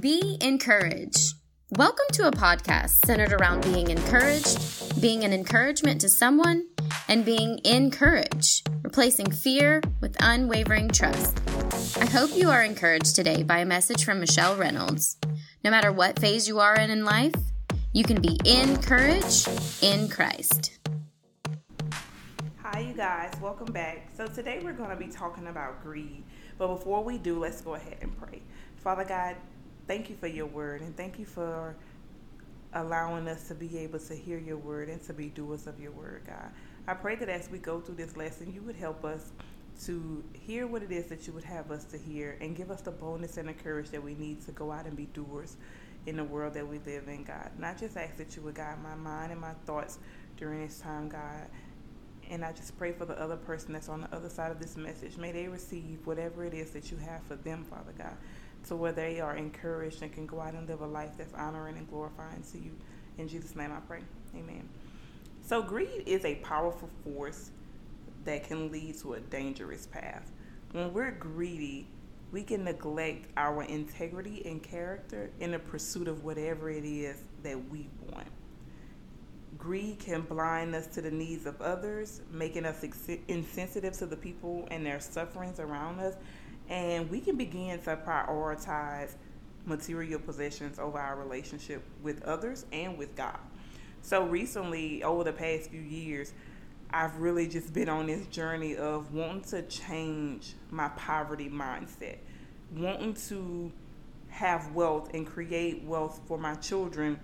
Be encouraged. Welcome to a podcast centered around being encouraged, being an encouragement to someone, and being encouraged, replacing fear with unwavering trust. I hope you are encouraged today by a message from Michelle Reynolds. No matter what phase you are in in life, you can be encouraged in Christ. Hi, you guys. Welcome back. So, today we're going to be talking about greed. But before we do, let's go ahead and pray. Father God, thank you for your word and thank you for allowing us to be able to hear your word and to be doers of your word, God. I pray that as we go through this lesson, you would help us to hear what it is that you would have us to hear and give us the boldness and the courage that we need to go out and be doers in the world that we live in, God. I just ask that you would guide my mind and my thoughts during this time, God. And I just pray for the other person that's on the other side of this message. May they receive whatever it is that you have for them, Father God to where they are encouraged and can go out and live a life that's honoring and glorifying to you. In Jesus' name I pray. Amen. So, greed is a powerful force that can lead to a dangerous path. When we're greedy, we can neglect our integrity and character in the pursuit of whatever it is that we want. Greed can blind us to the needs of others, making us insensitive to the people and their sufferings around us, and we can begin to prioritize material possessions over our relationship with others and with God. So recently, over the past few years, I've really just been on this journey of wanting to change my poverty mindset, wanting to have wealth and create wealth for my children,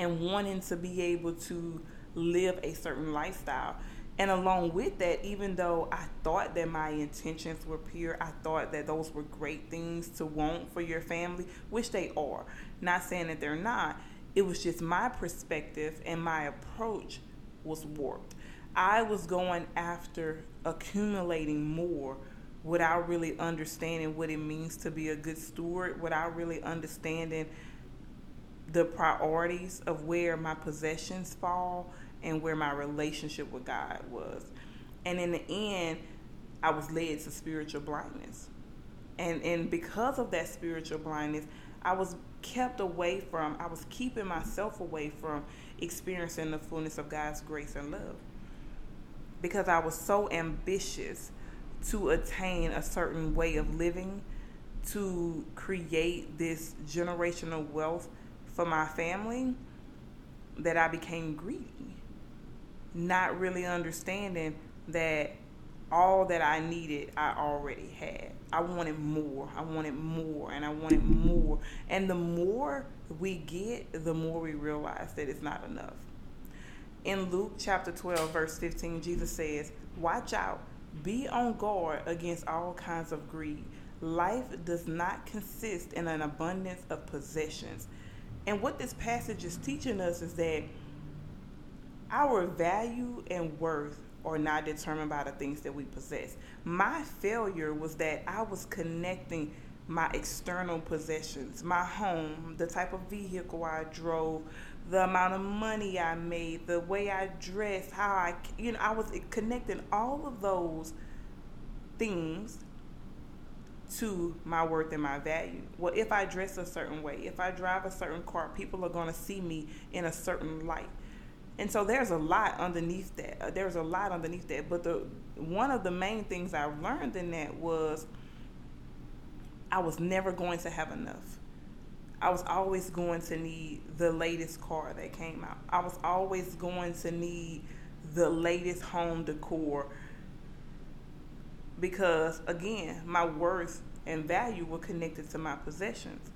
and wanting to be able to live a certain lifestyle. And along with that, even though I thought that my intentions were pure, I thought that those were great things to want for your family, which they are. Not saying that they're not. It was just my perspective and my approach was warped. I was going after accumulating more without really understanding what it means to be a good steward, without really understanding the priorities of where my possessions fall and where my relationship with God was. And in the end, I was led to spiritual blindness. And and because of that spiritual blindness, I was kept away from, I was keeping myself away from experiencing the fullness of God's grace and love. Because I was so ambitious to attain a certain way of living, to create this generational wealth for my family, that I became greedy not really understanding that all that I needed, I already had. I wanted more. I wanted more, and I wanted more. And the more we get, the more we realize that it's not enough. In Luke chapter 12, verse 15, Jesus says, Watch out, be on guard against all kinds of greed. Life does not consist in an abundance of possessions. And what this passage is teaching us is that our value and worth are not determined by the things that we possess. My failure was that I was connecting my external possessions, my home, the type of vehicle I drove, the amount of money I made, the way I dressed, how I, you know, I was connecting all of those things to my worth and my value. Well, if I dress a certain way, if I drive a certain car, people are going to see me in a certain light. And so there's a lot underneath that. Uh, there's a lot underneath that. But the one of the main things I learned in that was I was never going to have enough. I was always going to need the latest car that came out. I was always going to need the latest home decor because again, my worth and value were connected to my possessions.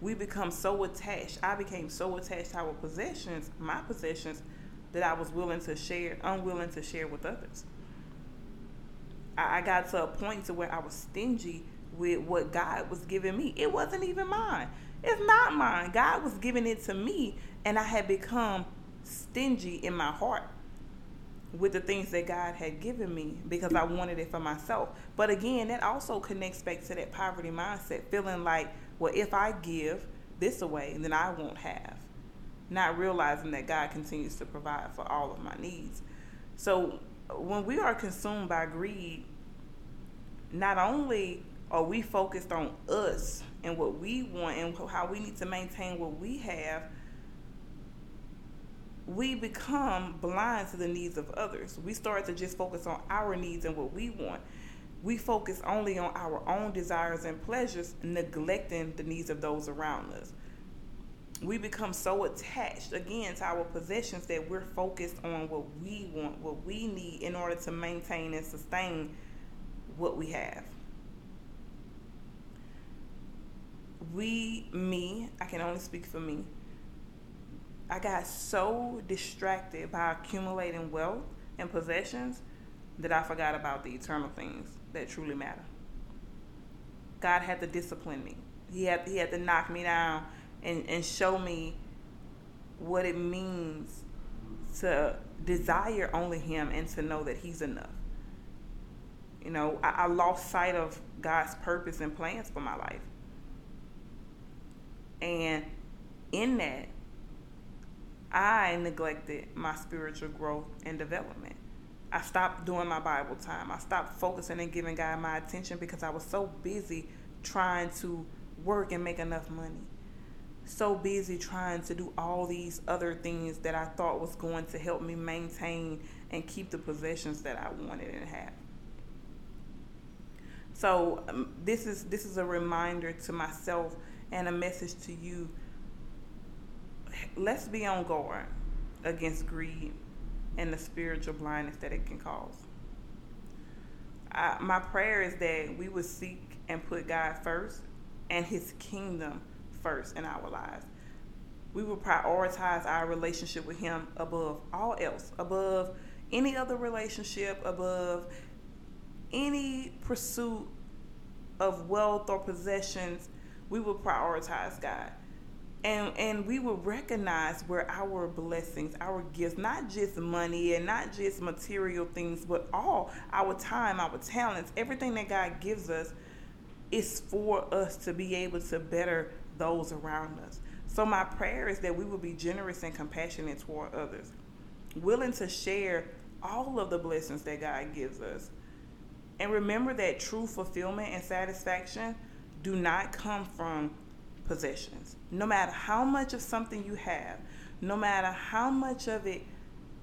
We become so attached. I became so attached to our possessions, my possessions, that I was willing to share, unwilling to share with others. I, I got to a point to where I was stingy with what God was giving me. It wasn't even mine. It's not mine. God was giving it to me, and I had become stingy in my heart with the things that God had given me because I wanted it for myself. But again, that also connects back to that poverty mindset, feeling like, well, if I give this away, then I won't have not realizing that God continues to provide for all of my needs. So when we are consumed by greed, not only are we focused on us and what we want and how we need to maintain what we have, we become blind to the needs of others. We start to just focus on our needs and what we want. We focus only on our own desires and pleasures, neglecting the needs of those around us. We become so attached again to our possessions that we're focused on what we want, what we need in order to maintain and sustain what we have. We, me, I can only speak for me I got so distracted by accumulating wealth and possessions that I forgot about the eternal things that truly matter. God had to discipline me. He had he had to knock me down and, and show me what it means to desire only him and to know that he's enough. You know, I, I lost sight of God's purpose and plans for my life. And in that, I neglected my spiritual growth and development. I stopped doing my Bible time. I stopped focusing and giving God my attention because I was so busy trying to work and make enough money. So busy trying to do all these other things that I thought was going to help me maintain and keep the possessions that I wanted and have. So um, this is this is a reminder to myself and a message to you let's be on guard against greed and the spiritual blindness that it can cause. I, my prayer is that we would seek and put God first and His kingdom first in our lives. We will prioritize our relationship with Him above all else, above any other relationship, above any pursuit of wealth or possessions. We will prioritize God and and we will recognize where our blessings our gifts not just money and not just material things but all our time our talents everything that god gives us is for us to be able to better those around us. So my prayer is that we will be generous and compassionate toward others willing to share all of the blessings that god gives us. And remember that true fulfillment and satisfaction do not come from possessions. No matter how much of something you have, no matter how much of it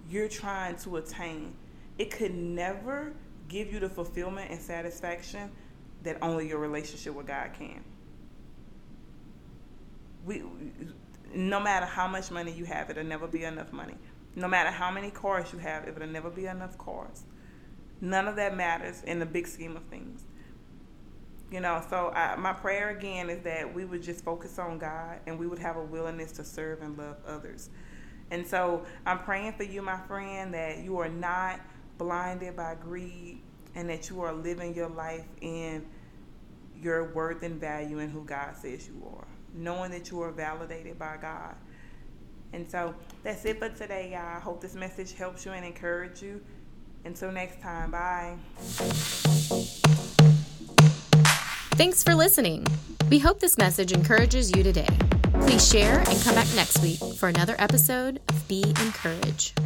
you're trying to attain, it could never give you the fulfillment and satisfaction that only your relationship with God can. We, no matter how much money you have, it'll never be enough money. No matter how many cars you have, it'll never be enough cars. None of that matters in the big scheme of things. You know, so I, my prayer again is that we would just focus on God and we would have a willingness to serve and love others. And so I'm praying for you, my friend, that you are not blinded by greed and that you are living your life in your worth and value in who God says you are, knowing that you are validated by God. And so that's it for today, y'all. I hope this message helps you and encourage you. Until next time, bye. Thanks for listening. We hope this message encourages you today. Please share and come back next week for another episode of Be Encouraged.